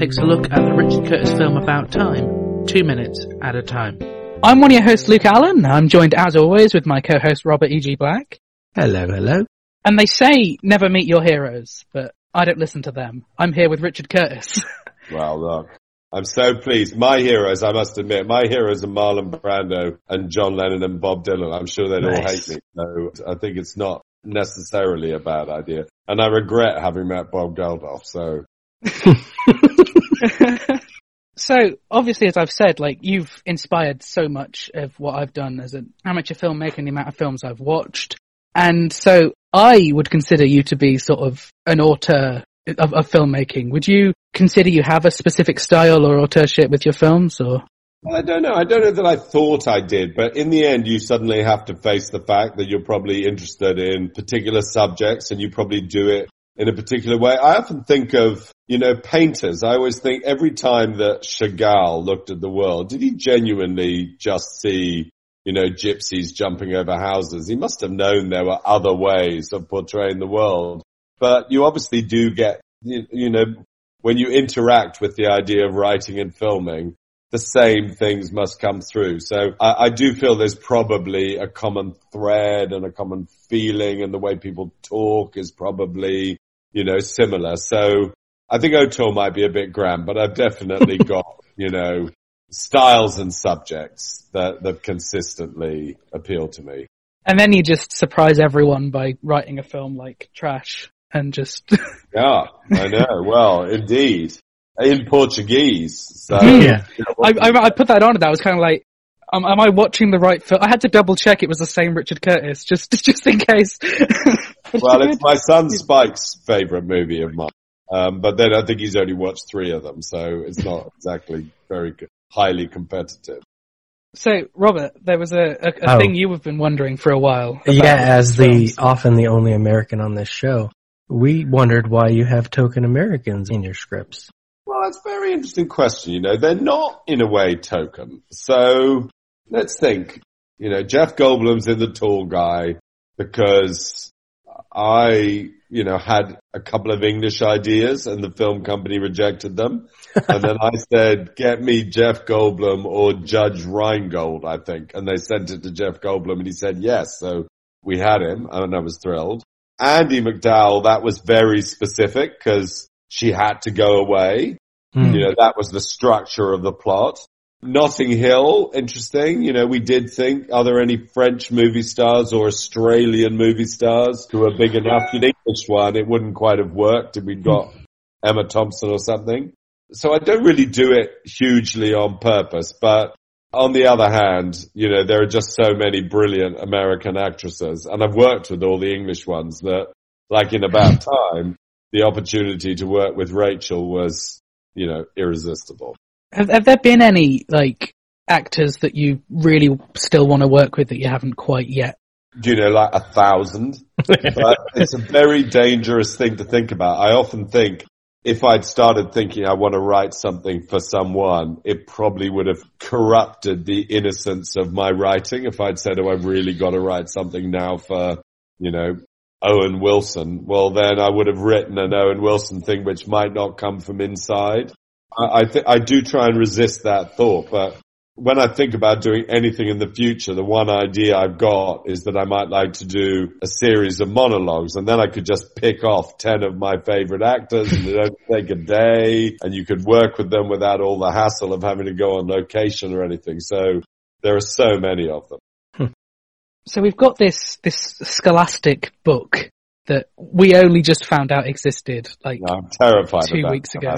takes a look at the Richard Curtis film About Time, two minutes at a time. I'm one of your hosts, Luke Allen. I'm joined as always with my co-host Robert E.G. Black. Hello, hello. And they say never meet your heroes, but I don't listen to them. I'm here with Richard Curtis. Well, look, I'm so pleased. My heroes, I must admit, my heroes are Marlon Brando and John Lennon and Bob Dylan. I'm sure they'd all hate me. So I think it's not necessarily a bad idea. And I regret having met Bob Geldof. So so obviously, as I've said, like you've inspired so much of what I've done as an amateur filmmaker and the amount of films I've watched. And so I would consider you to be sort of an auteur of, of filmmaking. Would you consider you have a specific style or authorship with your films or? Well, I don't know. I don't know that I thought I did, but in the end, you suddenly have to face the fact that you're probably interested in particular subjects and you probably do it in a particular way. I often think of, you know, painters. I always think every time that Chagall looked at the world, did he genuinely just see, you know, gypsies jumping over houses? He must have known there were other ways of portraying the world, but you obviously do get, you, you know, when you interact with the idea of writing and filming, the same things must come through. So I, I do feel there's probably a common thread and a common feeling and the way people talk is probably, you know, similar. So I think auteur might be a bit grand, but I've definitely got, you know, styles and subjects that, that consistently appeal to me. And then you just surprise everyone by writing a film like Trash and just. Yeah, I know. well, indeed. In Portuguese. So, Yeah. you know, I, I, I put that on and I was kind of like, um, am I watching the right film? I had to double check it was the same Richard Curtis, just just in case. Well, it's my son Spike's favorite movie of mine. Um, but then I think he's only watched three of them, so it's not exactly very co- highly competitive. so, Robert, there was a, a, a Oh. thing you have been wondering for a while. Yeah, as the films. often the only American on this show, we wondered why you have token Americans in your scripts. Well, that's a very interesting question. You know, they're not in a way token. So let's think. You know, Jeff Goldblum's in the tall guy because I, you know, had a couple of English ideas and the film company rejected them. and then I said, get me Jeff Goldblum or Judge Reinhold, I think. And they sent it to Jeff Goldblum and he said yes. So we had him and I was thrilled. Andie MacDowell, that was very specific because she had to go away. Hmm. You know, that was the structure of the plot. Notting Hill, interesting. You know, we did think, are there any French movie stars or Australian movie stars who are big enough? An English one, it wouldn't quite have worked if we'd got Emma Thompson or something. So I don't really do it hugely on purpose, but on the other hand, you know, there are just so many brilliant American actresses and I've worked with all the English ones that like in about time, the opportunity to work with Rachel was, you know, irresistible. Have, have there been any like actors that you really still want to work with that you haven't quite yet? Do you know, like a thousand? but it's a very dangerous thing to think about. I often think if I'd started thinking I want to write something for someone, it probably would have corrupted the innocence of my writing. If I'd said, oh, I've really got to write something now for, you know, Owen Wilson, well then I would have written an Owen Wilson thing which might not come from inside. I, I, th- I do try and resist that thought, but when I think about doing anything in the future, the one idea I've got is that I might like to do a series of monologues and then I could just pick off 10 of my favorite actors and they don't take a day and you could work with them without all the hassle of having to go on location or anything. So there are so many of them. So we've got this this scholastic book that we only just found out existed. Like I'm terrified Two weeks ago.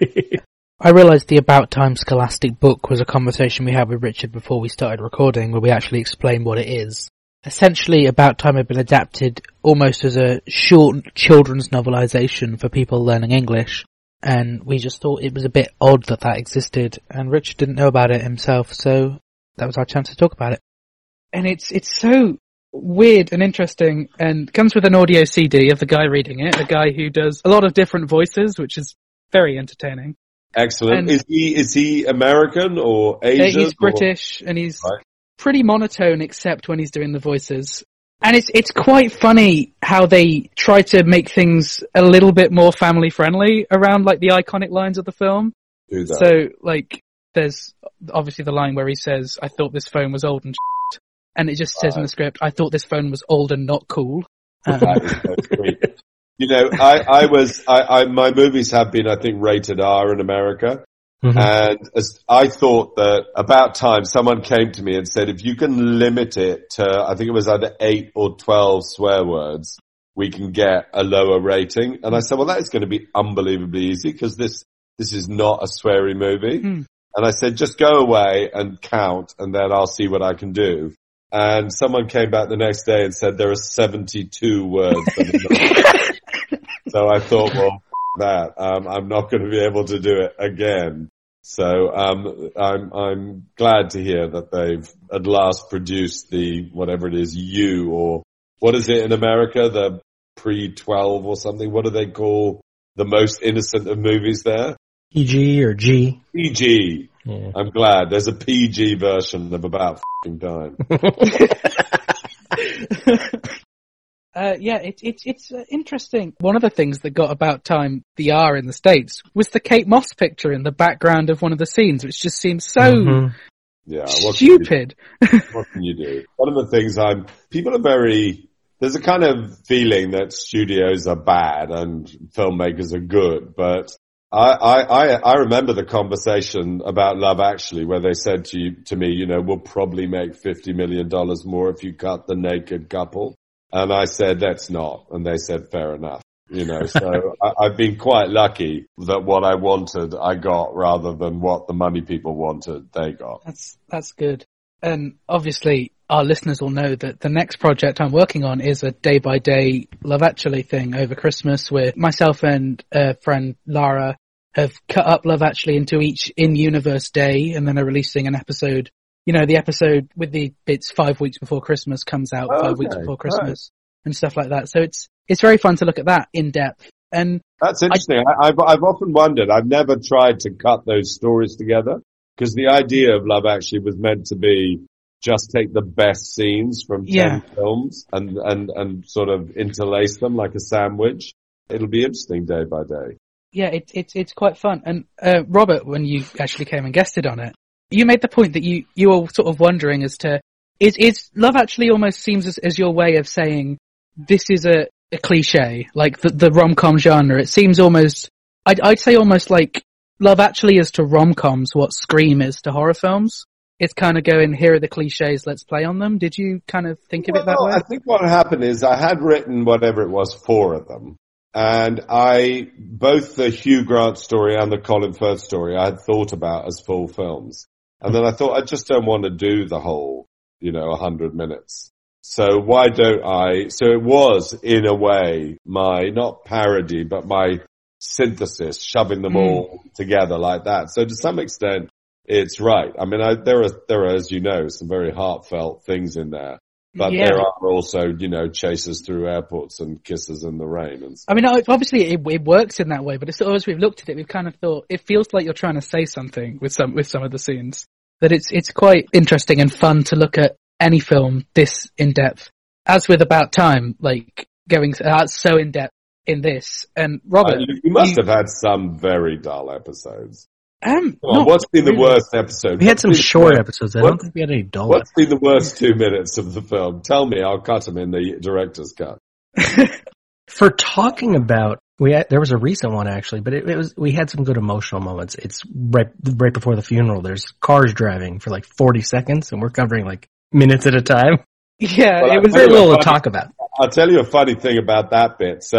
I realised the About Time Scholastic book was a conversation we had with Richard before we started recording, where we actually explained what it is. Essentially, About Time had been adapted almost as a short children's novelization for people learning English, and we just thought it was a bit odd that that existed, and Richard didn't know about it himself, so that was our chance to talk about it. And it's it's so weird and interesting, and comes with an audio CD of the guy reading it, a guy who does a lot of different voices, which is very entertaining. Excellent. And- is he, is he American or Asian? he's or- British and he's Right. pretty monotone except when he's doing the voices. And it's it's quite funny how they try to make things a little bit more family friendly around like the iconic lines of the film. Do that. So like there's obviously the line where he says, "I thought this phone was old and," shit," and it just says in the script, "I thought this phone was old and not cool." Um, That is so sweet. You know, I, I was, I, I, my movies have been, I think, rated R in America. Mhm. And as I thought that about time someone came to me and said, if you can limit it to, I think it was either eight or 12 swear words, we can get a lower rating. And I said, well, that is going to be unbelievably easy because this, this is not a sweary movie. Hmm. And I said, just go away and count and then I'll see what I can do. And someone came back the next day and said there are 72 words. so I thought, well, f- that, um, I'm not going to be able to do it again. So, um, I'm, I'm glad to hear that they've at last produced the, whatever it is, you or what is it in America? The pre 12 or something? What do they call the most innocent of movies there? EG or G. PG. Yeah. I'm glad there's a PG version of about fing time. Uh, yeah, it, it, it's uh, interesting. One of the things that got about time the R in the States was the Kate Moss picture in the background of one of the scenes, which just seems so Mhm. Yeah. What can, you, stupid. what can you do? One of the things I'm, people are very, there's a kind of feeling that studios are bad and filmmakers are good, but I, I, I, remember the conversation about Love Actually where they said to you, to me, you know, we'll probably make $50 million more if you cut the naked couple. And I said, that's not. And they said, fair enough. You know, so I, I've been quite lucky that what I wanted, I got rather than what the money people wanted, they got. That's that's good. And obviously, our listeners will know that the next project I'm working on is a day by day Love Actually thing over Christmas, where myself and uh, friend Lara have cut up Love Actually into each in universe day, and then are releasing an episode. You know, the episode with the bits five weeks before Christmas comes out, Oh, five weeks before Christmas, and stuff like that. So it's it's very fun to look at that in depth. And That's interesting. I, I've, I've often wondered, I've never tried to cut those stories together because the idea of Love Actually was meant to be just take the best scenes from 10 films and, and, and sort of interlace them like a sandwich. It'll be interesting day by day. yeah, it's it's it's quite fun. And uh, Robert, when you actually came and guested on it, you made the point that you you were sort of wondering as to is is love actually almost seems as, as your way of saying this is a, a cliche like the the rom com genre. It seems almost I'd I'd say almost like love actually is to rom coms what Scream is to horror films. It's kind of going here are the cliches, let's play on them. Did you kind of think of it that Well, way? I think what happened is I had written whatever it was, four of them. And I, both the Hugh Grant story and the Colin Firth story, I had thought about as full films. And then I thought, I just don't want to do the whole, you know, a hundred minutes. So why don't I, so it was in a way my, not parody, but my synthesis, shoving them Mm. all together like that. So to some extent, it's right. I mean, I, there are, there are, as you know, some very heartfelt things in there. But Yeah. there are also, you know, chases through airports and kisses in the rain and stuff. I mean, obviously it, it works in that way, but it's as we've looked at it, we've kind of thought it feels like you're trying to say something with some with some of the scenes. That it's it's quite interesting and fun to look at any film this in depth. As with About Time, like going uh, so in depth in this. And Robert, Uh, you, you must you- have had some very dull episodes. Um, Come on, not what's been the worst episode? We had What's some been short worst- episodes. I what- don't think we had any dull. What's been the worst two minutes of the film? Tell me, I'll cut them in the director's cut. For talking about, we had, there was a recent one actually, but it, it was we had some good emotional moments. It's right right before the funeral. There's cars driving for like 40 seconds, and we're covering like minutes at a time. Yeah, Well, it was I- Very Anyway, little to talk about. I'll tell you a funny thing about that bit. So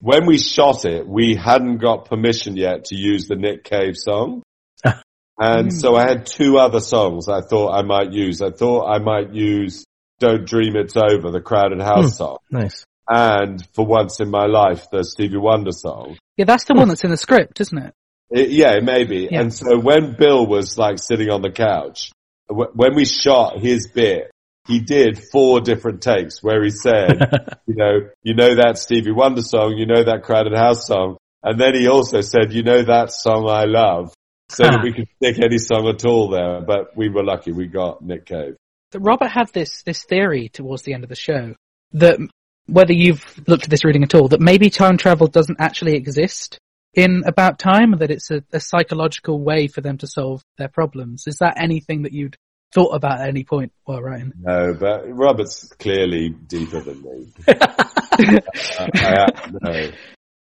when we shot it, we hadn't got permission yet to use the Nick Cave song. And Mm. so I had two other songs I thought I might use. I thought I might use Don't Dream It's Over, the Crowded House Hmm. song. Nice. And For Once in My Life, the Stevie Wonder song. yeah, that's the one that's in the script, isn't it? It, yeah, maybe. Yeah. And so when Bill was like sitting on the couch, w- when we shot his bit, he did four different takes where he said, you know, you know that Stevie Wonder song, you know that Crowded House song. And then he also said, you know that song I love. So that we could stick any song at all there. But we were lucky we got Nick Cave. Robert had this this theory towards the end of the show that whether you've looked at this reading at all, that maybe time travel doesn't actually exist in About Time, that it's a, a psychological way for them to solve their problems. Is that anything that you'd thought about at any point while writing? No, but Robert's clearly deeper than me. uh, I, no.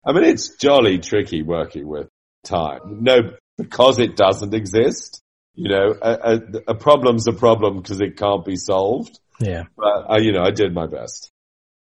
I mean, it's jolly tricky working with time. No, because it doesn't exist. You know, a, a, a problem's a problem because it can't be solved. Yeah. But, uh, you know, I did my best.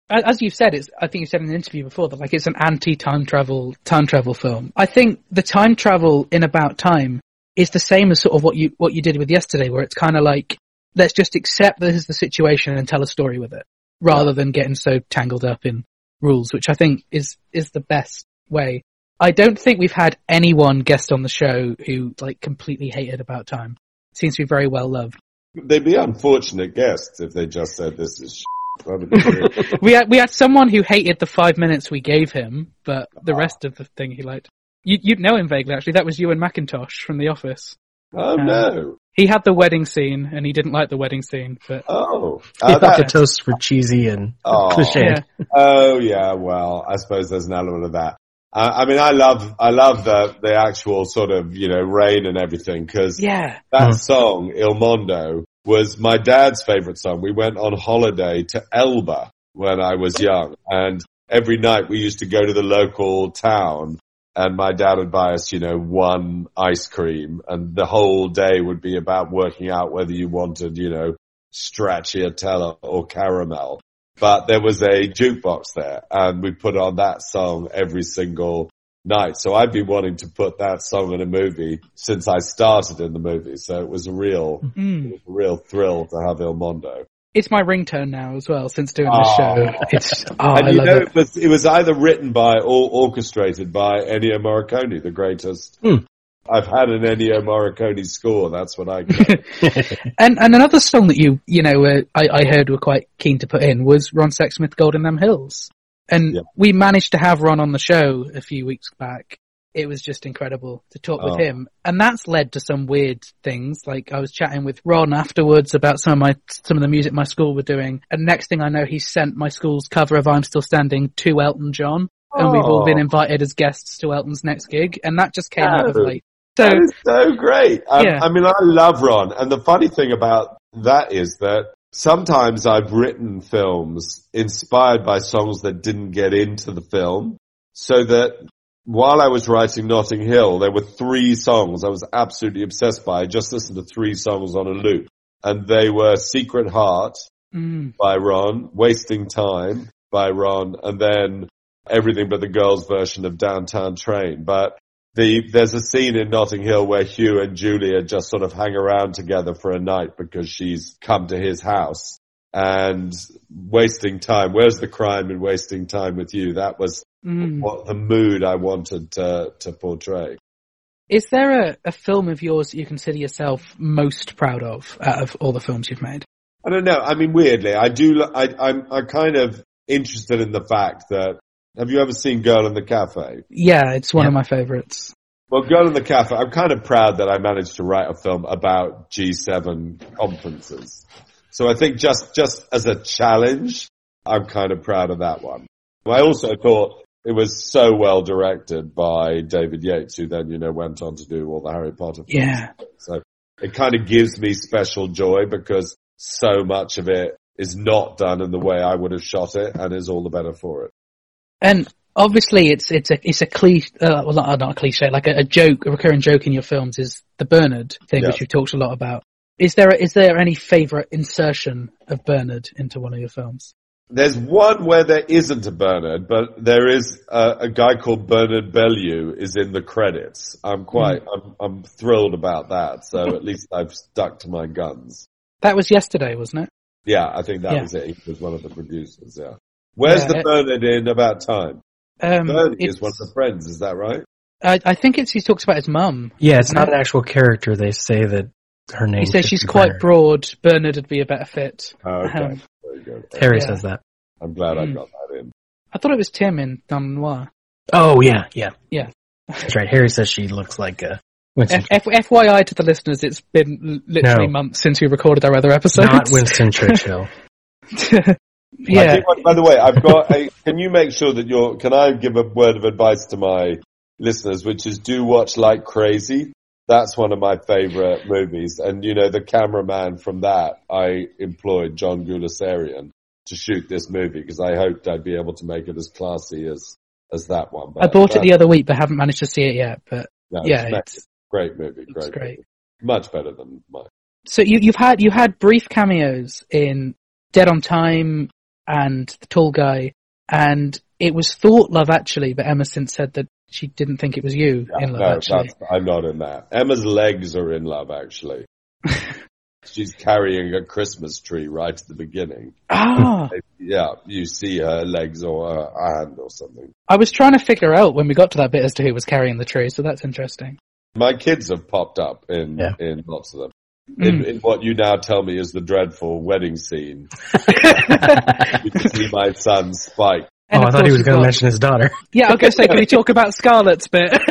As you've said, it's, I think you said in an interview before that like it's an anti-time travel, time travel film. I think the time travel in About Time is the same as sort of what you, what you did with yesterday where it's kind of like, let's just accept this is the situation and tell a story with it rather than getting so tangled up in rules, which I think is, is the best way. I don't think we've had anyone guest on the show who like completely hated About Time. Seems to be very well loved. They'd be unfortunate guests if they just said this is we had we had someone who hated the five minutes we gave him, but the ah. rest of the thing he liked. You, would know him vaguely, actually. That was Ewen MacIntosh from The Office. Oh um, no! He had the wedding scene, and he didn't like the wedding scene. But oh, he uh, thought the toasts were cheesy and oh, cliche. Yeah. Oh yeah, well, I suppose there's an element of that. Uh, I mean, I love, I love the, the actual sort of, you know, rain and everything because yeah. that mm. song, Il Mondo, was my dad's favorite song. We went on holiday to Elba when I was young and every night we used to go to the local town and my dad would buy us, you know, one ice cream and the whole day would be about working out whether you wanted, you know, stracciatella or caramel. But there was a jukebox there and we put on that song every single night. So I've been wanting to put that song in a movie since I started in the movie. So it was a real, mm. was a real thrill to have Il Mondo. It's my ringtone now as well since doing this oh. show. It's oh, and I you know, it. it. was, it was either written by or orchestrated by Ennio Morricone, the greatest mm. I've had an Ennio Morricone score. That's what I get. and and another song that you you know uh, I, I heard were quite keen to put in was Ron Sexsmith, "Gold in Them Hills," and yeah. we managed to have Ron on the show a few weeks back. It was just incredible to talk with oh. him, and that's led to some weird things. Like I was chatting with Ron afterwards about some of my some of the music my school were doing, and next thing I know, he sent my school's cover of "I'm Still Standing" to Elton John and we've all been invited as guests to Elton's next gig, and that just came oh. out of like so, that is so great. Um, yeah. I mean, I love Ron. And the funny thing about that is that sometimes I've written films inspired by songs that didn't get into the film. So that while I was writing Notting Hill, there were three songs I was absolutely obsessed by. I just listened to three songs on a loop. And they were Secret Heart mm. by Ron, Wasting Time by Ron, and then Everything But the Girls version of Downtown Train. But the there's a scene in Notting Hill where Hugh and Julia just sort of hang around together for a night because she's come to his house and wasting time. Where's the crime in wasting time with you? That was mm. what the mood I wanted to to portray. Is there a, a film of yours that you consider yourself most proud of out of all the films you've made? I don't know. I mean, weirdly, I do. I, I'm I'm kind of interested in the fact that have you ever seen Girl in the Cafe? Yeah, it's one yeah. of my favorites. Well, Girl in the Cafe, I'm kind of proud that I managed to write a film about G7 conferences. So I think just, just as a challenge, I'm kind of proud of that one. I also thought it was so well directed by David Yates, who then, you know, went on to do all the Harry Potter films. Yeah. So it kind of gives me special joy because so much of it is not done in the way I would have shot it and is all the better for it. And obviously, it's it's a it's a cliche, uh, well not, not a cliche, like a, a, joke, a recurring joke in your films is the Bernard thing, yeah. which you've talked a lot about. Is there is there any favourite insertion of Bernard into one of your films? There's one where there isn't a Bernard, but there is a, a guy called Bernard Bellew is in the credits. I'm quite, mm. I'm, I'm thrilled about that. So at least I've stuck to my guns. That was yesterday, wasn't it? Yeah, I think that yeah. was it. He was one of the producers. Yeah. Where's yeah, the Bernard in about time? Um, Bernie is one of the friends, is that right? I, I think it's he talks about his mum. Yeah, it's not it? an actual character. They say that her name. He says she's quite broad. Bernard would be a better fit. Oh, okay. Um, Very good. Harry yeah. says that. I'm glad mm. I hmm. got that in. I thought it was Tim in Dame Noir. Oh yeah, yeah, yeah. That's right. Harry says she looks like a. F- F- FYI to the listeners, it's been literally no. months since we recorded our other episode. Not Winston Churchill. I Yeah. think, by the way, I've got a, can you make sure that you're, can I give a word of advice to my listeners, which is do watch like crazy. That's one of my favorite movies. And you know, the cameraman from that, I employed John Guleserian to shoot this movie because I hoped I'd be able to make it as classy as, as that one. But I bought it the other week, but haven't managed to see it yet. But no, yeah, it's it's, great movie. it's Great, great. movie. Much better than mine. So you, you've had you had brief cameos in Dead on Time and The Tall Guy, and it was thought Love Actually, but Emerson said that she didn't think it was you in Love no, Actually. that's, I'm not in that. Emma's legs are in love, actually. She's carrying a Christmas tree right at the beginning. Ah, Yeah, you see her legs or her hand or something. I was trying to figure out when we got to that bit as to who was carrying the tree, so that's interesting. My kids have popped up in Yeah. in lots of them. Mm. In, in what you now tell me is the dreadful wedding scene. you can see my son Spike. And oh, I thought he was going to mention his daughter. Yeah, I was going to say, can we talk about Scarlett's bit?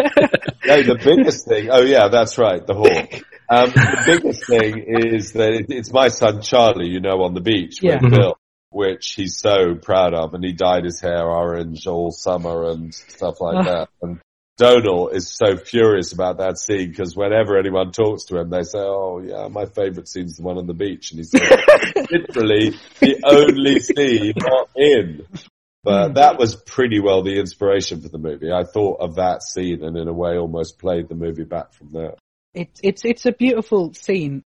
No, the biggest thing. Oh yeah, that's right, the hawk. Um, the biggest thing is that it, it's my son Charlie, you know, on the beach Yeah. with Bill, which he's so proud of, and he dyed his hair orange all summer and stuff like Ah. that. And Domhnall is so furious about that scene because whenever anyone talks to him, they say, "Oh yeah, my favourite scene's the one on the beach," and he says, "Literally the only scene not in." But hmm. that was pretty well the inspiration for the movie. I thought of that scene and in a way almost played the movie back from there. it's it's it's a beautiful scene.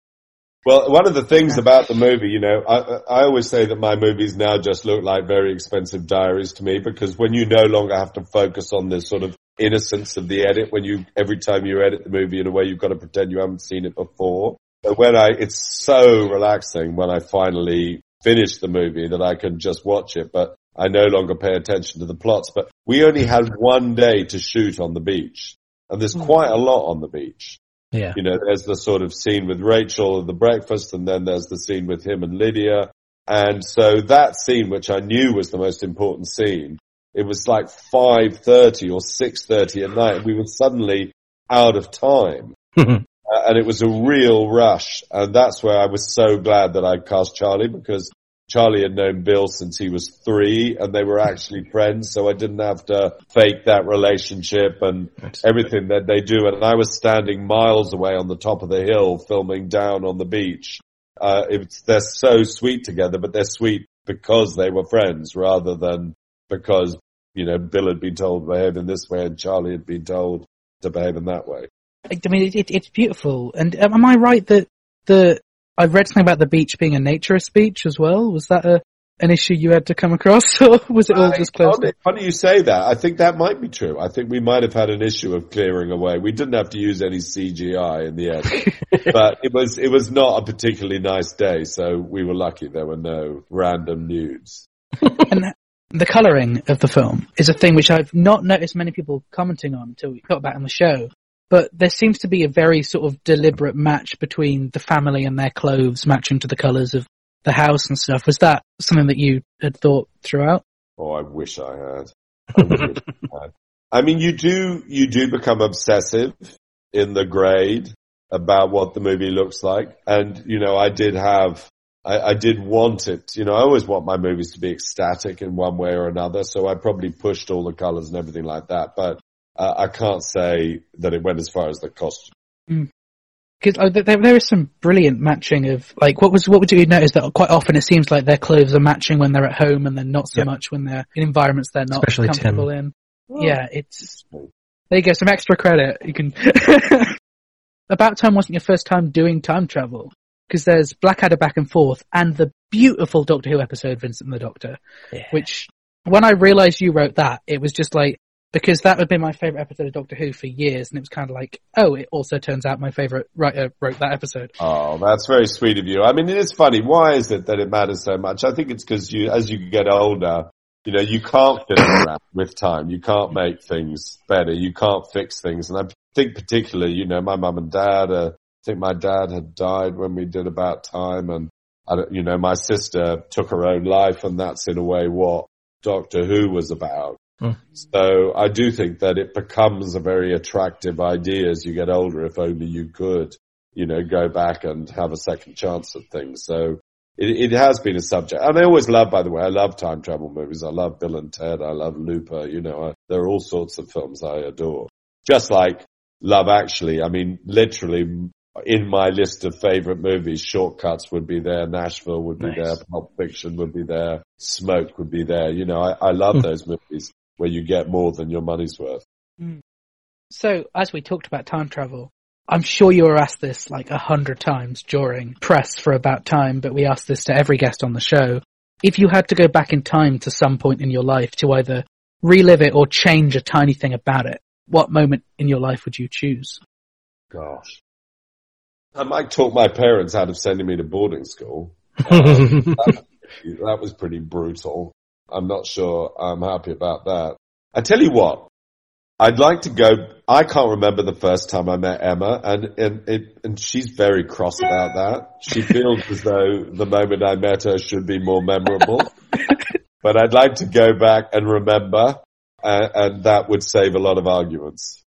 Well, one of the things about the movie, you know, I, I always say that my movies now just look like very expensive diaries to me because when you no longer have to focus on this sort of innocence of the edit, when you, every time you edit the movie in a way, you've got to pretend you haven't seen it before. But when I, it's so relaxing when I finally finish the movie that I can just watch it, but I no longer pay attention to the plots. But we only had one day to shoot on the beach and there's quite a lot on the beach. Yeah. You know, there's the sort of scene with Rachel at the breakfast and then there's the scene with him and Lydia. And so that scene, which I knew was the most important scene, it was like 5.30 or 6.30 at night and we were suddenly out of time. Uh, and it was a real rush. And that's where I was so glad that I cast Charlie because Charlie had known Bill since he was three and they were actually friends. So I didn't have to fake that relationship and everything that they do. And I was standing miles away on the top of the hill filming down on the beach. Uh, it's, they're so sweet together, but they're sweet because they were friends rather than because, you know, Bill had been told to behave in this way and Charlie had been told to behave in that way. I mean, it, it, it's beautiful. And um, am I right that the I've read something about the beach being a naturist beach as well? Was that a an issue you had to come across, or was it all just closed? funny, funny you say that. I think that might be true. I think we might have had an issue of clearing away. We didn't have to use any CGI in the end, but it was it was not a particularly nice day, so we were lucky there were no random nudes. and the colouring of the film is a thing which I've not noticed many people commenting on until we got back on the show. But there seems to be a very sort of deliberate match between the family and their clothes matching to the colours of the house and stuff. Was that something that you had thought throughout? Oh, I wish I had. I, wish I had. I mean, you do you do become obsessive in the grade about what the movie looks like, and you know, I did have. I, I did want it, you know, I always want my movies to be ecstatic in one way or another, so I probably pushed all the colors and everything like that, but uh, I can't say that it went as far as the costume. Because uh, there, there is some brilliant matching of like what was what would you notice that quite often it seems like their clothes are matching when they're at home and then not so Yep. much when they're in environments they're not Especially Tim. comfortable in. Yeah, it's there you go, some extra credit. You can About Time wasn't your first time doing time travel because there's Blackadder back and forth and the beautiful Doctor Who episode Vincent and the Doctor, Yeah. which when I realized you wrote that, it was just like because that would be my favorite episode of Doctor Who for years, and it was kind of like, oh, it also turns out my favorite writer wrote that episode. Oh, that's very sweet of you. I mean, it is funny. Why is it that it matters so much? I think it's because you, as you get older, you know, you can't fit around with time. You can't make things better. You can't fix things. And I think particularly, you know, my mum and dad, I think my dad had died when we did about time and I you know, my sister took her own life and that's in a way what Doctor Who was about. Hmm. So I do think that it becomes a very attractive idea as you get older if only you could, you know, go back and have a second chance at things. So it, it has been a subject. And I always love, by the way, I love time travel movies. I love Bill and Ted. I love Looper. You know, I, there are all sorts of films I adore. Just like Love Actually. I mean, literally in my list of favorite movies, Short Cuts would be there, Nashville would be Nice. there, Pulp Fiction would be there, Smoke would be there. You know, I, I love Hmm. those movies where you get more than your money's worth. Hmm. So, as we talked about time travel, I'm sure you were asked this like a hundred times during press for About Time, but we asked this to every guest on the show. If you had to go back in time to some point in your life to either relive it or change a tiny thing about it, what moment in your life would you choose? Gosh. I might talk my parents out of sending me to boarding school. That was pretty brutal. I'm not sure I'm happy about that. I tell you what, I'd like to go. I can't remember the first time I met Emma, and and it, and she's very cross about that. She feels as though the moment I met her should be more memorable. but I'd like to go back and remember, uh, and that would save a lot of arguments.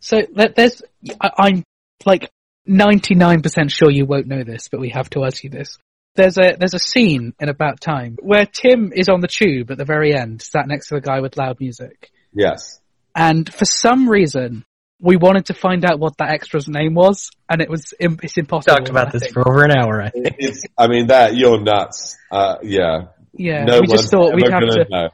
So there's, I- I'm like 99% sure you won't know this, but we have to ask you this. There's a, there's a scene in About Time where Tim is on the tube at the very end, sat next to the guy with loud music. Yes. And for some reason, we wanted to find out what that extra's name was, and it was, im- it's impossible. Talked about I this think. for over an hour. I think. It's, I mean that you're nuts. Uh, yeah. Yeah, no we just thought we'd have gonna know.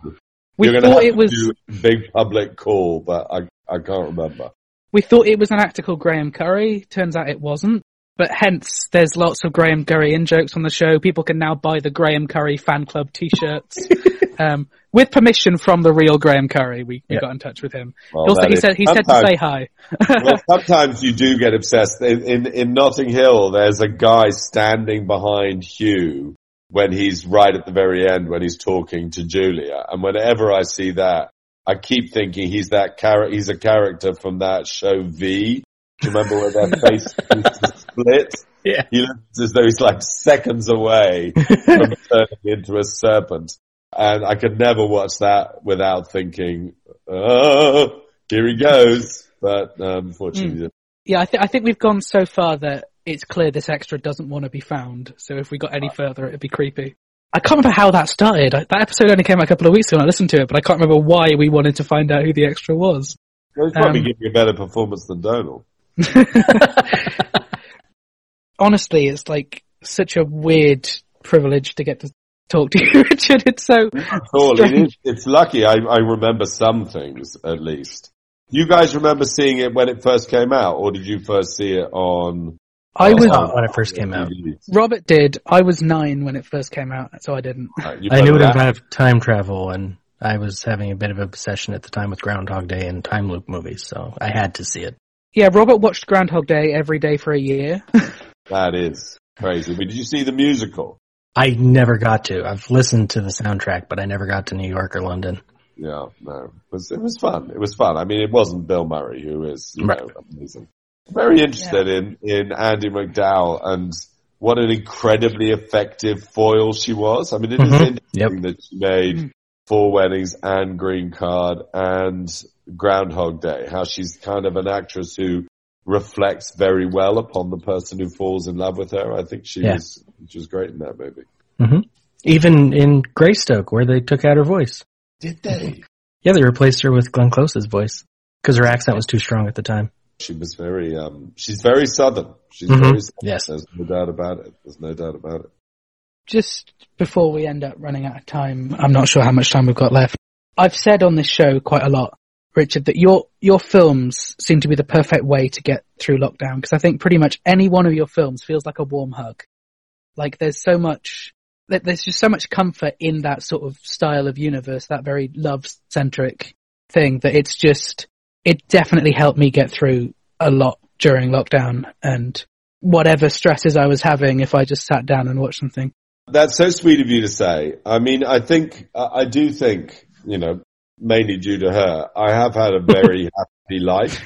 we You're thought have it was, to do a big public call, but I I can't remember. we thought it was an actor called Graham Curry. Turns out it wasn't. But hence, there's lots of Graham Curry in jokes on the show. People can now buy the Graham Curry fan club t-shirts. um, with permission from the real Graham Curry, we, we Yeah. got in touch with him. Well, also, he is- said, he said to say hi. well, sometimes you do get obsessed. In, in in Notting Hill, there's a guy standing behind Hugh when he's right at the very end when he's talking to Julia, and whenever I see that, I keep thinking he's that character. He's a character from that show V. Remember where their face split? Yeah. He looks as though he's like seconds away from turning into a serpent. And I could never watch that without thinking, oh, here he goes. But um, unfortunately, yeah, I, th- I think we've gone so far that it's clear this extra doesn't want to be found. So if we got any further, it'd be creepy. I can't remember how that started. I, that episode only came out a couple of weeks ago and I listened to it, but I can't remember why we wanted to find out who the extra was. he's probably Um, giving a better performance than Donald. Honestly, it's like such a weird privilege to get to talk to you, Richard. It's so Cool. It it's lucky I, I remember some things at least. You guys remember seeing it when it first came out, or did you first see it on? I was saw it when it first came out. Robert did. I was nine when it first came out, so I didn't. You I knew it remember about time travel, and I was having a bit of a obsession at the time with Groundhog Day and time loop movies, so I had to see it. Yeah, Robert watched Groundhog Day every day for a year. That is crazy. But did you see the musical? I never got to. I've listened to the soundtrack, but I never got to New York or London. Yeah, no. It was, it was fun. It was fun. I mean, it wasn't Bill Murray, who is, you Right. know, amazing. Very interested in, in Andie MacDowell and what an incredibly effective foil she was. I mean, it is Mhm. interesting that she made Four Weddings and Green Card and Groundhog Day. How she's kind of an actress who reflects very well upon the person who falls in love with her. I think she Yeah. was, she was great in that movie. Even in Greystoke, where they took out her voice. Did they? Yeah, they replaced her with Glenn Close's voice because her accent was too strong at the time. She was very, um, she's very southern. She's Mhm. very southern. Yes. There's no doubt about it. There's no doubt about it. Just before we end up running out of time, I'm not sure how much time we've got left. I've said on this show quite a lot, Richard, that your your films seem to be the perfect way to get through lockdown because I think pretty much any one of your films feels like a warm hug. Like there's so much, there's just so much comfort in that sort of style of universe, that very love centric thing that it's just, it definitely helped me get through a lot during lockdown and whatever stresses I was having if I just sat down and watched something. That's so sweet of you to say. I mean, I think, I do think, you know, mainly due to her, I have had a very happy life.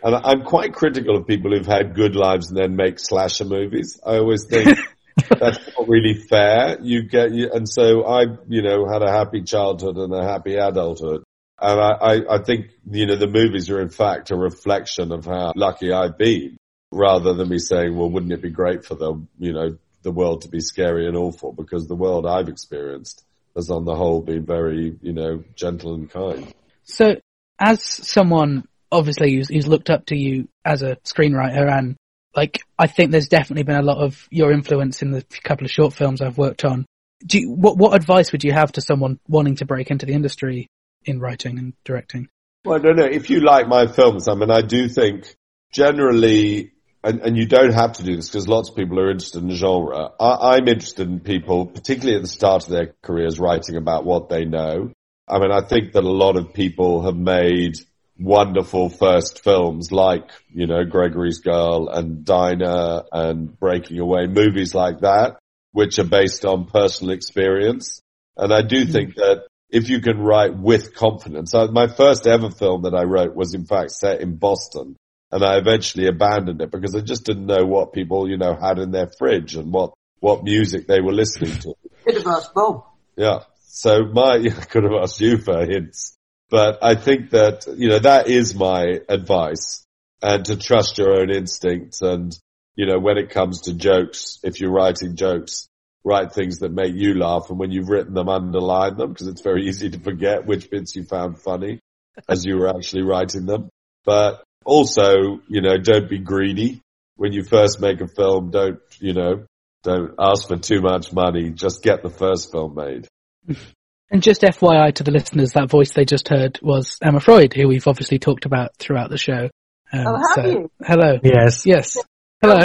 And I'm quite critical of people who've had good lives and then make slasher movies. I always think that's not really fair. You get, and so I, you know, had a happy childhood and a happy adulthood. And I, I, I think, you know, the movies are in fact a reflection of how lucky I've been rather than me saying, well, wouldn't it be great for them, you know, the world to be scary and awful because the world I've experienced has on the whole been very, you know, gentle and kind. So, as someone obviously who's, who's looked up to you as a screenwriter and like, I think there's definitely been a lot of your influence in the couple of short films I've worked on. Do you, what, what advice would you have to someone wanting to break into the industry in writing and directing? Well, I don't know. If you like my films, I mean, I do think generally, and, and you don't have to do this because lots of people are interested in genre. I, I'm interested in people, particularly at the start of their careers, writing about what they know. I mean, I think that a lot of people have made wonderful first films like, you know, Gregory's Girl and Diner and Breaking Away, movies like that, which are based on personal experience. And I do think that if you can write with confidence, uh, my first ever film that I wrote was in fact set in Boston and I eventually abandoned it because I just didn't know what people, you know, had in their fridge and what, what music they were listening to. Could have asked Bob. Yeah. So my, I could have asked you for hints, but I think that, you know, that is my advice and to trust your own instincts. And, you know, when it comes to jokes, if you're writing jokes, write things that make you laugh. And when you've written them, underline them because it's very easy to forget which bits you found funny as you were actually writing them. But also, you know, don't be greedy. When you first make a film, don't, you know, don't ask for too much money. Just get the first film made. And just FYI to the listeners, that voice they just heard was Emma Freud, who we've obviously talked about throughout the show. Um, Oh, have so- you? Hello. Yes. Yes. Hello.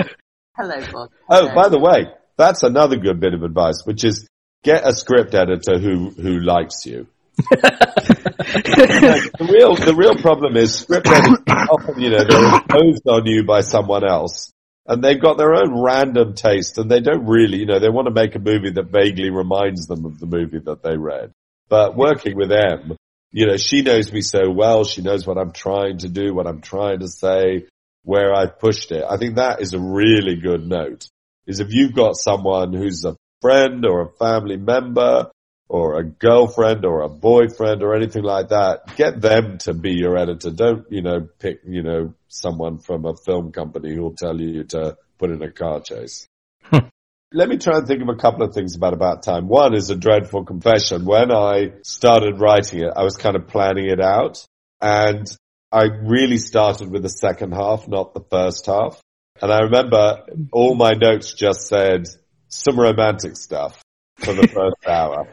Hello, Bob. Oh, by the way, that's another good bit of advice, which is get a script editor who, who likes you. The real, the real problem is script editors often, you know, they're imposed on you by someone else and they've got their own random taste and they don't really, you know, they want to make a movie that vaguely reminds them of the movie that they read. But working with Em, you know, she knows me so well. She knows what I'm trying to do, what I'm trying to say, where I've pushed it. I think that is a really good note is if you've got someone who's a friend or a family member or a girlfriend or a boyfriend or anything like that, get them to be your editor. Don't, you know, pick, you know, someone from a film company who will tell you to put in a car chase. Hmm. Let me try and think of a couple of things about About Time. One is a dreadful confession. When I started writing it, I was kind of planning it out and I really started with the second half, not the first half. And I remember all my notes just said some romantic stuff for the first hour.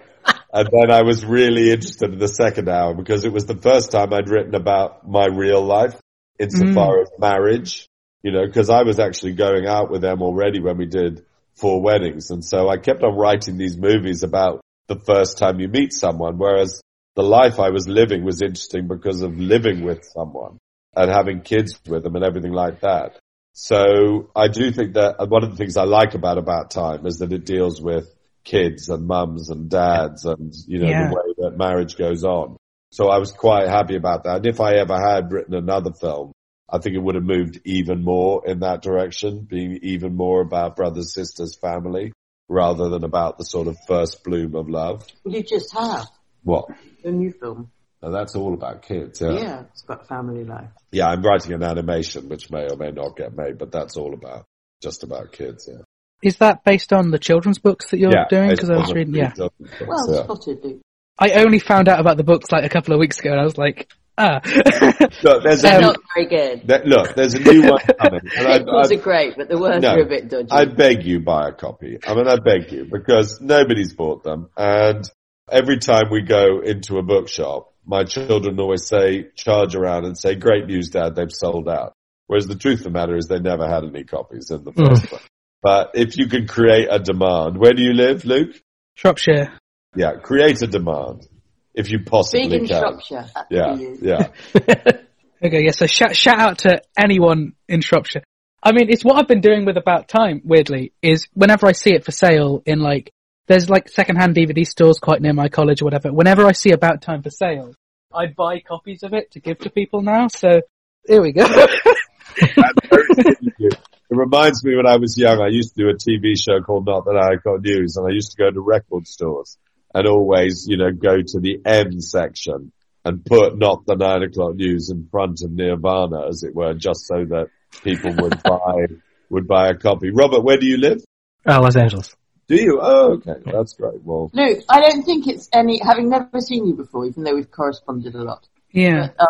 And then I was really interested in the second hour because it was the first time I'd written about my real life insofar mm. as marriage, you know, because I was actually going out with them already when we did four weddings. And so I kept on writing these movies about the first time you meet someone, whereas the life I was living was interesting because of living with someone and having kids with them and everything like that. So I do think that one of the things I like about About Time is that it deals with kids and mums and dads and, you know, Yeah. the way that marriage goes on. So I was quite happy about that. And if I ever had written another film, I think it would have moved even more in that direction, being even more about brothers, sisters, family, rather than about the sort of first bloom of love. Well you just have What? a new film. And that's all about kids, Yeah. yeah. it's about family life. Yeah, I'm writing an animation which may or may not get made, but that's all about, just about kids, yeah. Is that based on the children's books that you're yeah, doing? Because I was reading, yeah. about Well yeah. spotted, Luke. I only found out about the books like a couple of weeks ago and I was like, ah. Look, there's They're a new, not very good. there- look, there's a new one coming. And I, Sequels I, are great, but the words No. are a bit dodgy. I beg you buy a copy. I mean, I beg you because nobody's bought them. And every time we go into a bookshop, my children always say, charge around and say, great news, dad, they've sold out. Whereas the truth of the matter is they never had any copies in the first place. But if you can create a demand, where do you live, Luke? Shropshire. Yeah, create a demand. If you possibly Big in can. Shropshire. Uh, yeah, you. yeah. Okay, yeah, so shout, shout out to anyone in Shropshire. I mean, it's what I've been doing with About Time, weirdly, is whenever I see it for sale in like, there's like secondhand DVD stores quite near my college or whatever. Whenever I see About Time for sale, I buy copies of it to give to people now, so here we go. It reminds me when I was young, I used to do a TV show called Not the Nine O'Clock News and I used to go to record stores and always, you know, go to the M section and put Not the Nine O'Clock News in front of Nirvana, as it were, just so that people would buy, would buy a copy. Robert, where do you live? Uh, Los Angeles. Do you? Oh, okay. That's great. Well, No, I don't think it's any, having never seen you before, even though we've corresponded a lot, Yeah. um,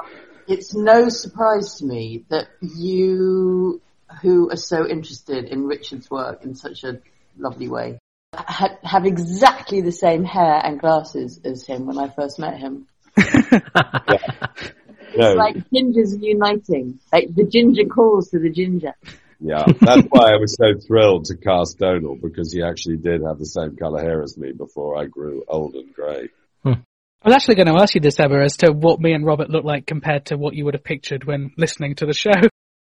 it's no surprise to me that you, who are so interested in Richard's work in such a lovely way, ha- have exactly the same hair and glasses as him when I first met him. no. It's like gingers uniting, like the ginger calls to the ginger. Yeah, that's why I was so thrilled to cast Domhnall because he actually did have the same color hair as me before I grew old and grey. Hmm. I was actually going to ask you this, Emma, as to what me and Robert look like compared to what you would have pictured when listening to the show.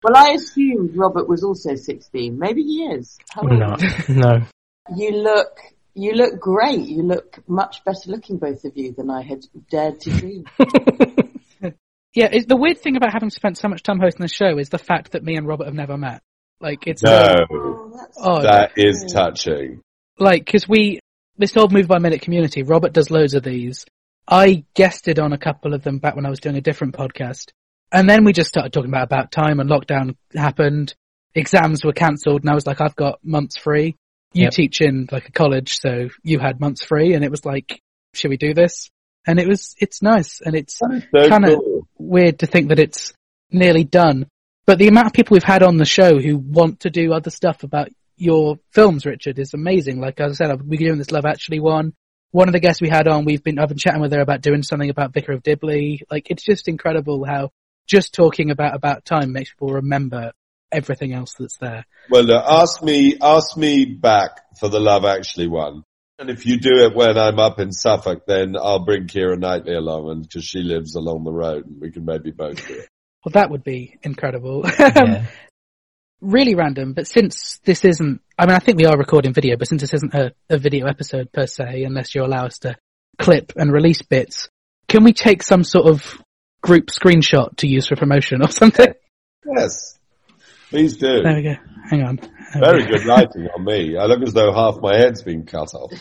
Well, I assumed Robert was also 16. Maybe he is. How old No, no. You look, you look great. You look much better looking, both of you, than I had dared to dream. Yeah, it, the weird thing about having spent so much time hosting the show is the fact that me and Robert have never met. Like, it's No, oh, that's Oh, that is touching. like because we this old Movie by Minute community. Robert does loads of these. I guested on a couple of them back when I was doing a different podcast, and then we just started talking about about time and lockdown happened. Exams were cancelled, and I was like, I've got months free. You Yep. teach in like a college, so you had months free, and it was like, should we do this? And it was, it's nice, and it's so Kinda- cool. weird to think that it's nearly done. But the amount of people we've had on the show who want to do other stuff about your films, Richard, is amazing. Like as I said, we're doing this Love Actually one. One of the guests we had on, we've been, I've been chatting with her about doing something about Vicar of Dibley. Like it's just incredible how just talking about about time makes people remember everything else that's there. Well, look, ask me, ask me back for the Love Actually one. And if you do it when I'm up in Suffolk, then I'll bring Keira Knightley along and because she lives along the road and we can maybe both do it. Well, that would be incredible. Yeah. really random, but since this isn't, I mean, I think we are recording video, but since this isn't a, a video episode per se, unless you allow us to clip and release bits, can we take some sort of group screenshot to use for promotion or something? Yes. Please do. There we go. Hang on. There Very go. good writing on me. I look as though half my head's been cut off.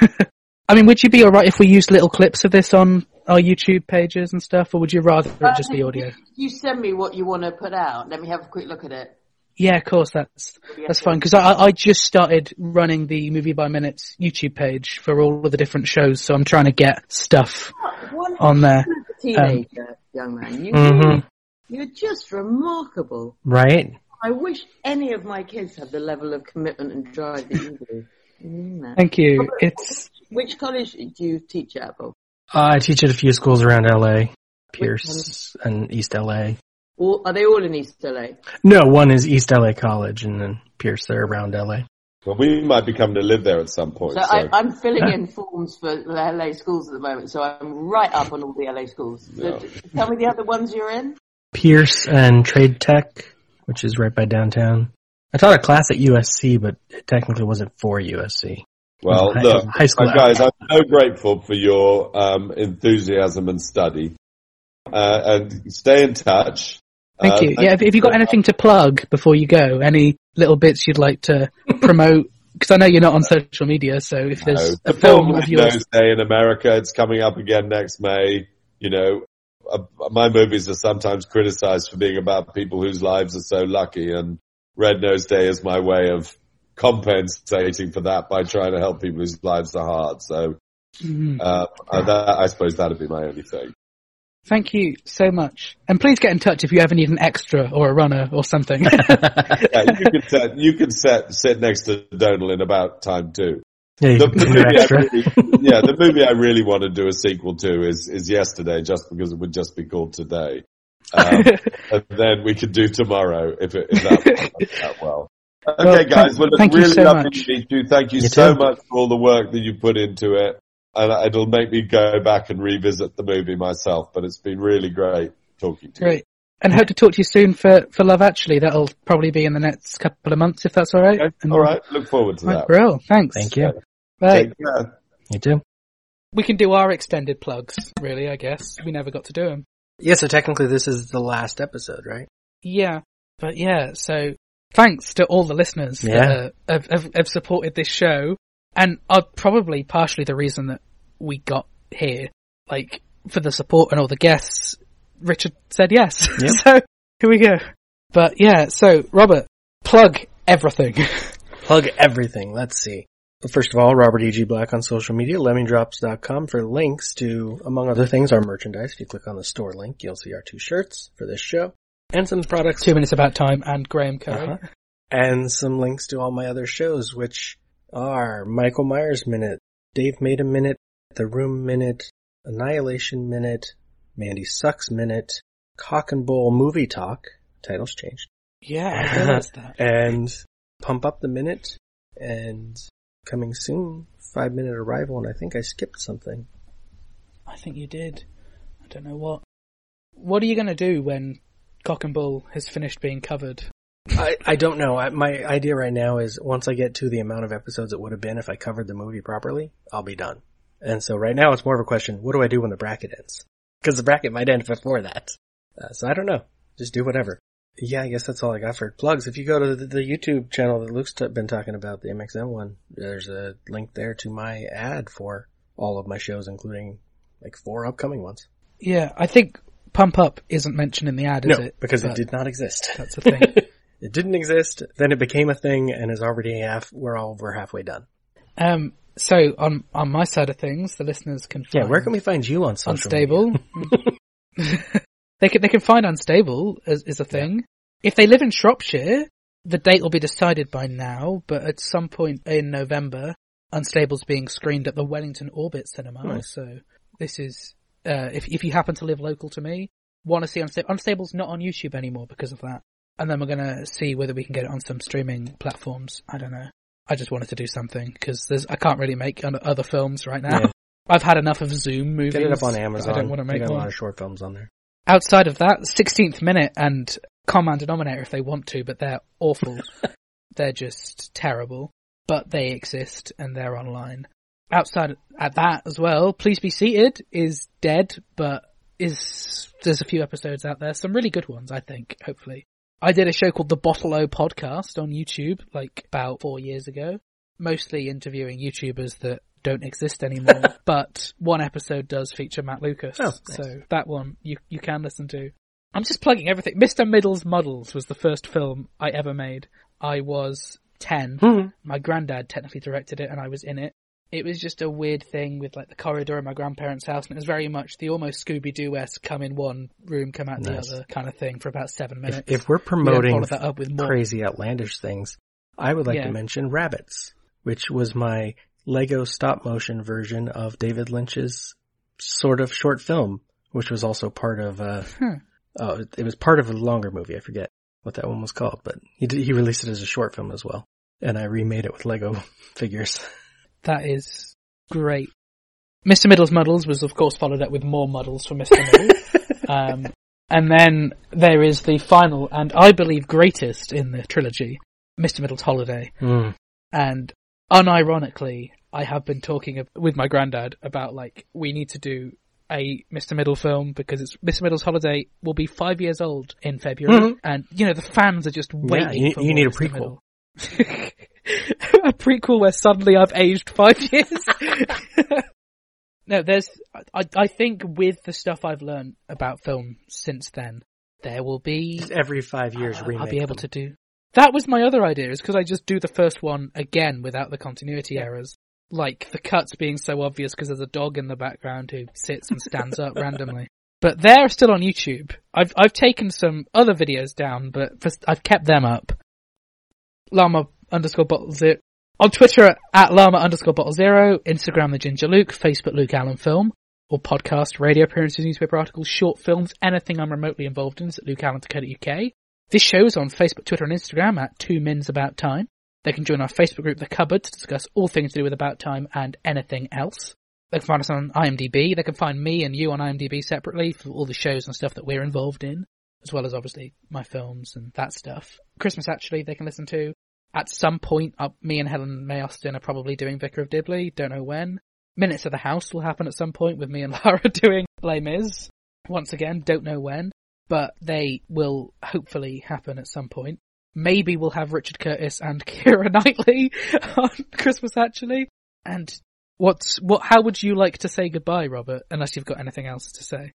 I mean, would you be alright if we used little clips of this on our YouTube pages and stuff, or would you rather it just be uh, audio? You send me what you want to put out. Let me have a quick look at it. Yeah, of course, that's that's fine because I, I just started running the Movie by Minutes YouTube page for all of the different shows, so I'm trying to get stuff ah, on there. Teenager, young man. You, Mhm. You're just remarkable. Right? I wish any of my kids had the level of commitment and drive that you do. You mean that? Thank you. It's Which college do you teach at, Bob? Uh, I teach at a few schools around LA. Pierce and East LA. All, are they all in East LA? No, one is East LA College and then Pierce they're around LA. Well, we might be coming to live there at some point. So So, I, I'm filling in forms for the LA schools at the moment, so I'm right up on all the LA schools. So Yeah. t- tell me the other ones you're in. Pierce and Trade Tech, which is right by downtown. I taught a class at USC, but it technically wasn't for USC. well, High- look, high school uh, guys, I'm so grateful for your um, enthusiasm and study. Uh, and stay in touch. Thank Uh, you. Yeah, if, if you got anything to plug before you go, any little bits you'd like to promote, because I know you're not on social media, so if No, there's a the film Red of yours, Nose Day in America. It's coming up again next May. You know, uh, my movies are sometimes criticized for being about people whose lives are so lucky, and Red Nose Day is my way of compensating for that by trying to help people whose lives are hard. So, Mhm. uh, uh, that, I suppose that'd be my only thing. Thank you so much. And please get in touch if you ever need an extra or a runner or something. Yeah, you could set, you could set, sit next to Domhnall in about time too. Yeah, The, the movie I really, yeah, the movie I really want to do a sequel to is is yesterday, just because it would just be called today. Um, and then we could do tomorrow if it if that works out well. Okay, Well, guys. Well, it's thank you really so lovely much. to meet you. Thank you, You so too. much for all the work that you put into it, and it'll make me go back and revisit the movie myself. But it's been really great talking to you. Great. And hope to talk to you soon for, for Love Actually. That'll probably be in the next couple of months if that's alright. Okay, And- all right. Look forward to that. Brill. Thanks. Thank you. Right. Take care. You too. We can do our extended plugs, really, I guess. We never got to do them. Yeah, so technically this is the last episode, right? Yeah. But yeah, so thanks to all the listeners Yeah. that uh, have, have, have supported this show and are probably partially the reason that we got here. Like, for the support and all the guests, Richard said yes. Yep. so, here we go. But yeah, so Robert, plug everything. Plug everything. Let's see. First of all, Robert E.G. Black on social media, lemmingdrops.com for links to, among other things, our merchandise. If you click on the store link, you'll see our two shirts for this show and some products Two minutes about time and Graham Curry. Uh-huh. and some links to all my other shows, which are Michael Myers Minute, Dave Made a Minute, The Room Minute, Annihilation Minute, Mandy Sucks Minute, Cock and Bull Movie Talk, titles changed, Yeah, I realized that. and Pump Up the Minute, and coming soon, Five Minute Arrival, and I think I skipped something. I think you did. I don't know what. What are you going to do when Cock and Bull has finished being covered? I, I don't know. I, my idea right now is once I get to the amount of episodes it would have been if I covered the movie properly, I'll be done. And so right now it's more of a question, what do I do when the bracket ends? Because the bracket might end before that. Uh, so I don't know. Just do whatever. Yeah, I guess that's all I got for plugs. If you go to the, the YouTube channel that Luke's t- been talking about, the MXM one, there's a link there to my ad for all of my shows, including like four upcoming ones. Yeah, I think Pump Up isn't mentioned in the ad, is no, it? because it did not exist. That's the thing. It didn't exist, then it became a thing, and is already half, we're over halfway done. um, so on on my side of things, the listeners can find Yeah, where can we find you on social Unstable. they can they can find Unstable as is a thing. If they live in Shropshire, the date will be decided by now, but at some point in November, Unstable's being screened at the Wellington Orbit Cinema. So this is uh, if if you happen to live local to me, want to see Unstable. Unstable's not on YouTube anymore because of that. And then we're gonna see whether we can get it on some streaming platforms. I don't know. I just wanted to do something because there's I can't really make other- films right now. Yeah. I've had enough of Zoom movies. Get it up on Amazon. I don't want to make a lot of short films on there. outside of that, 16th minute and common denominator if they want to, but they're awful. they're just terrible. But they exist and they're online. Outside at that as well, Please Be Seated is dead, but is, there's a few episodes out there. Some really good ones, I think, hopefully. I did a show called The Bottle O Podcast on YouTube, like about four years ago. Mostly interviewing YouTubers that don't exist anymore, but one episode does feature Matt Lucas. Oh, nice. So that one you, you can listen to. I'm just plugging everything. Mr. Middle's Muddles was the first film I ever made. I was 10. Hmm. My granddad technically directed it and I was in it. It was just a weird thing with like the corridor in my grandparents' house and it was very much the almost Scooby-Doo-esque come in one room, come out Nice. the other kind of thing for about seven minutes. If, if we're promoting that up with more. crazy outlandish things, I would like Yeah. to mention Rabbits, which was my Lego stop motion version of David Lynch's sort of short film, which was also part of, uh, Hmm. oh, it was part of a longer movie. I forget what that one was called, but he did, he released it as a short film as well. And I remade it with Lego figures. That is great. Mr. Middle's Muddles was of course followed up with more muddles for Mr. Middle. um, and then there is the final and I believe greatest in the trilogy, Mr. Middle's Holiday. Hmm. And unironically, I have been talking with my granddad about like, we need to do a Mr. Middle film because it's Mr. Middle's Holiday will be five years old in February. Mhm. And, you know, the fans are just waiting you- for you need a Mr. prequel. Middle. a prequel where suddenly I've aged five years. no, there's, I, I think with the stuff I've learned about film since then, there will be Every five years, uh, remake I'll be able them. to do. That was my other idea, is because I just do the first one again without the continuity errors. Like the cuts being so obvious because there's a dog in the background who sits and stands up randomly. But they're still on YouTube. I've I've taken some other videos down, but for, I've kept them up. Llama underscore bottles zero on Twitter at llama underscore bottle zero, Instagram the Ginger Luke, Facebook Luke Allen Film, or podcast, radio appearances, newspaper articles, short films, anything I'm remotely involved in is at lukeallen.co.uk. This show's on Facebook, Twitter, and Instagram at Two Mins About Time. They can join our Facebook group, The Cupboard, to discuss all things to do with About Time and anything else. They can find us on IMDb. They can find me and you on IMDb separately for all the shows and stuff that we're involved in, as well as obviously my films and that stuff. Christmas actually they can listen to. At some point, uh, me and Helen May Austin are probably doing Vicar of Dibley. Don't know when. Minutes of the House will happen at some point with me and Lara doing Les Mis. Once again, don't know when, but they will hopefully happen at some point. Maybe we'll have Richard Curtis and Keira Knightley on Christmas actually. And what's what? How would you like to say goodbye, Robert? Unless you've got anything else to say.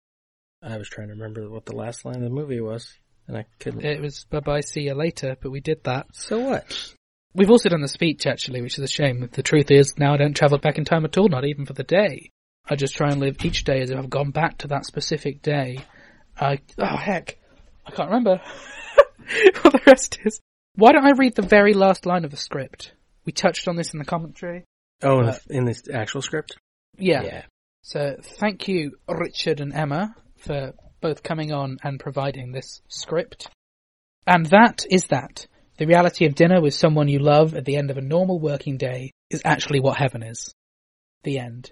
I was trying to remember what the last line of the movie was, and I couldn't. It was bye bye, see you later, but we did that. so what? We've also done the speech actually, which is a shame. The truth is now I don't travel back in time at all, not even for the day. I just try and live each day as if I've gone back to that specific day. I, oh heck, I can't remember what the rest is. Why don't I read the very last line of the script? We touched on this in the commentary. Oh, in, the, in this actual script? Yeah. So thank you, Richard and Emma, for both coming on and providing this script. And that is that. The reality of dinner with someone you love at the end of a normal working day is actually what heaven is. The end.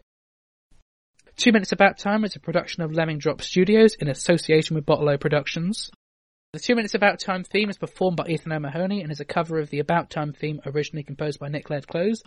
Two Minutes About Time is a production of Lemming Drop Studios in association with Bottle O Productions. The Two Minutes About Time theme is performed by Ethan O'Mahony and is a cover of the About Time theme originally composed by Nick Laird-Clowes.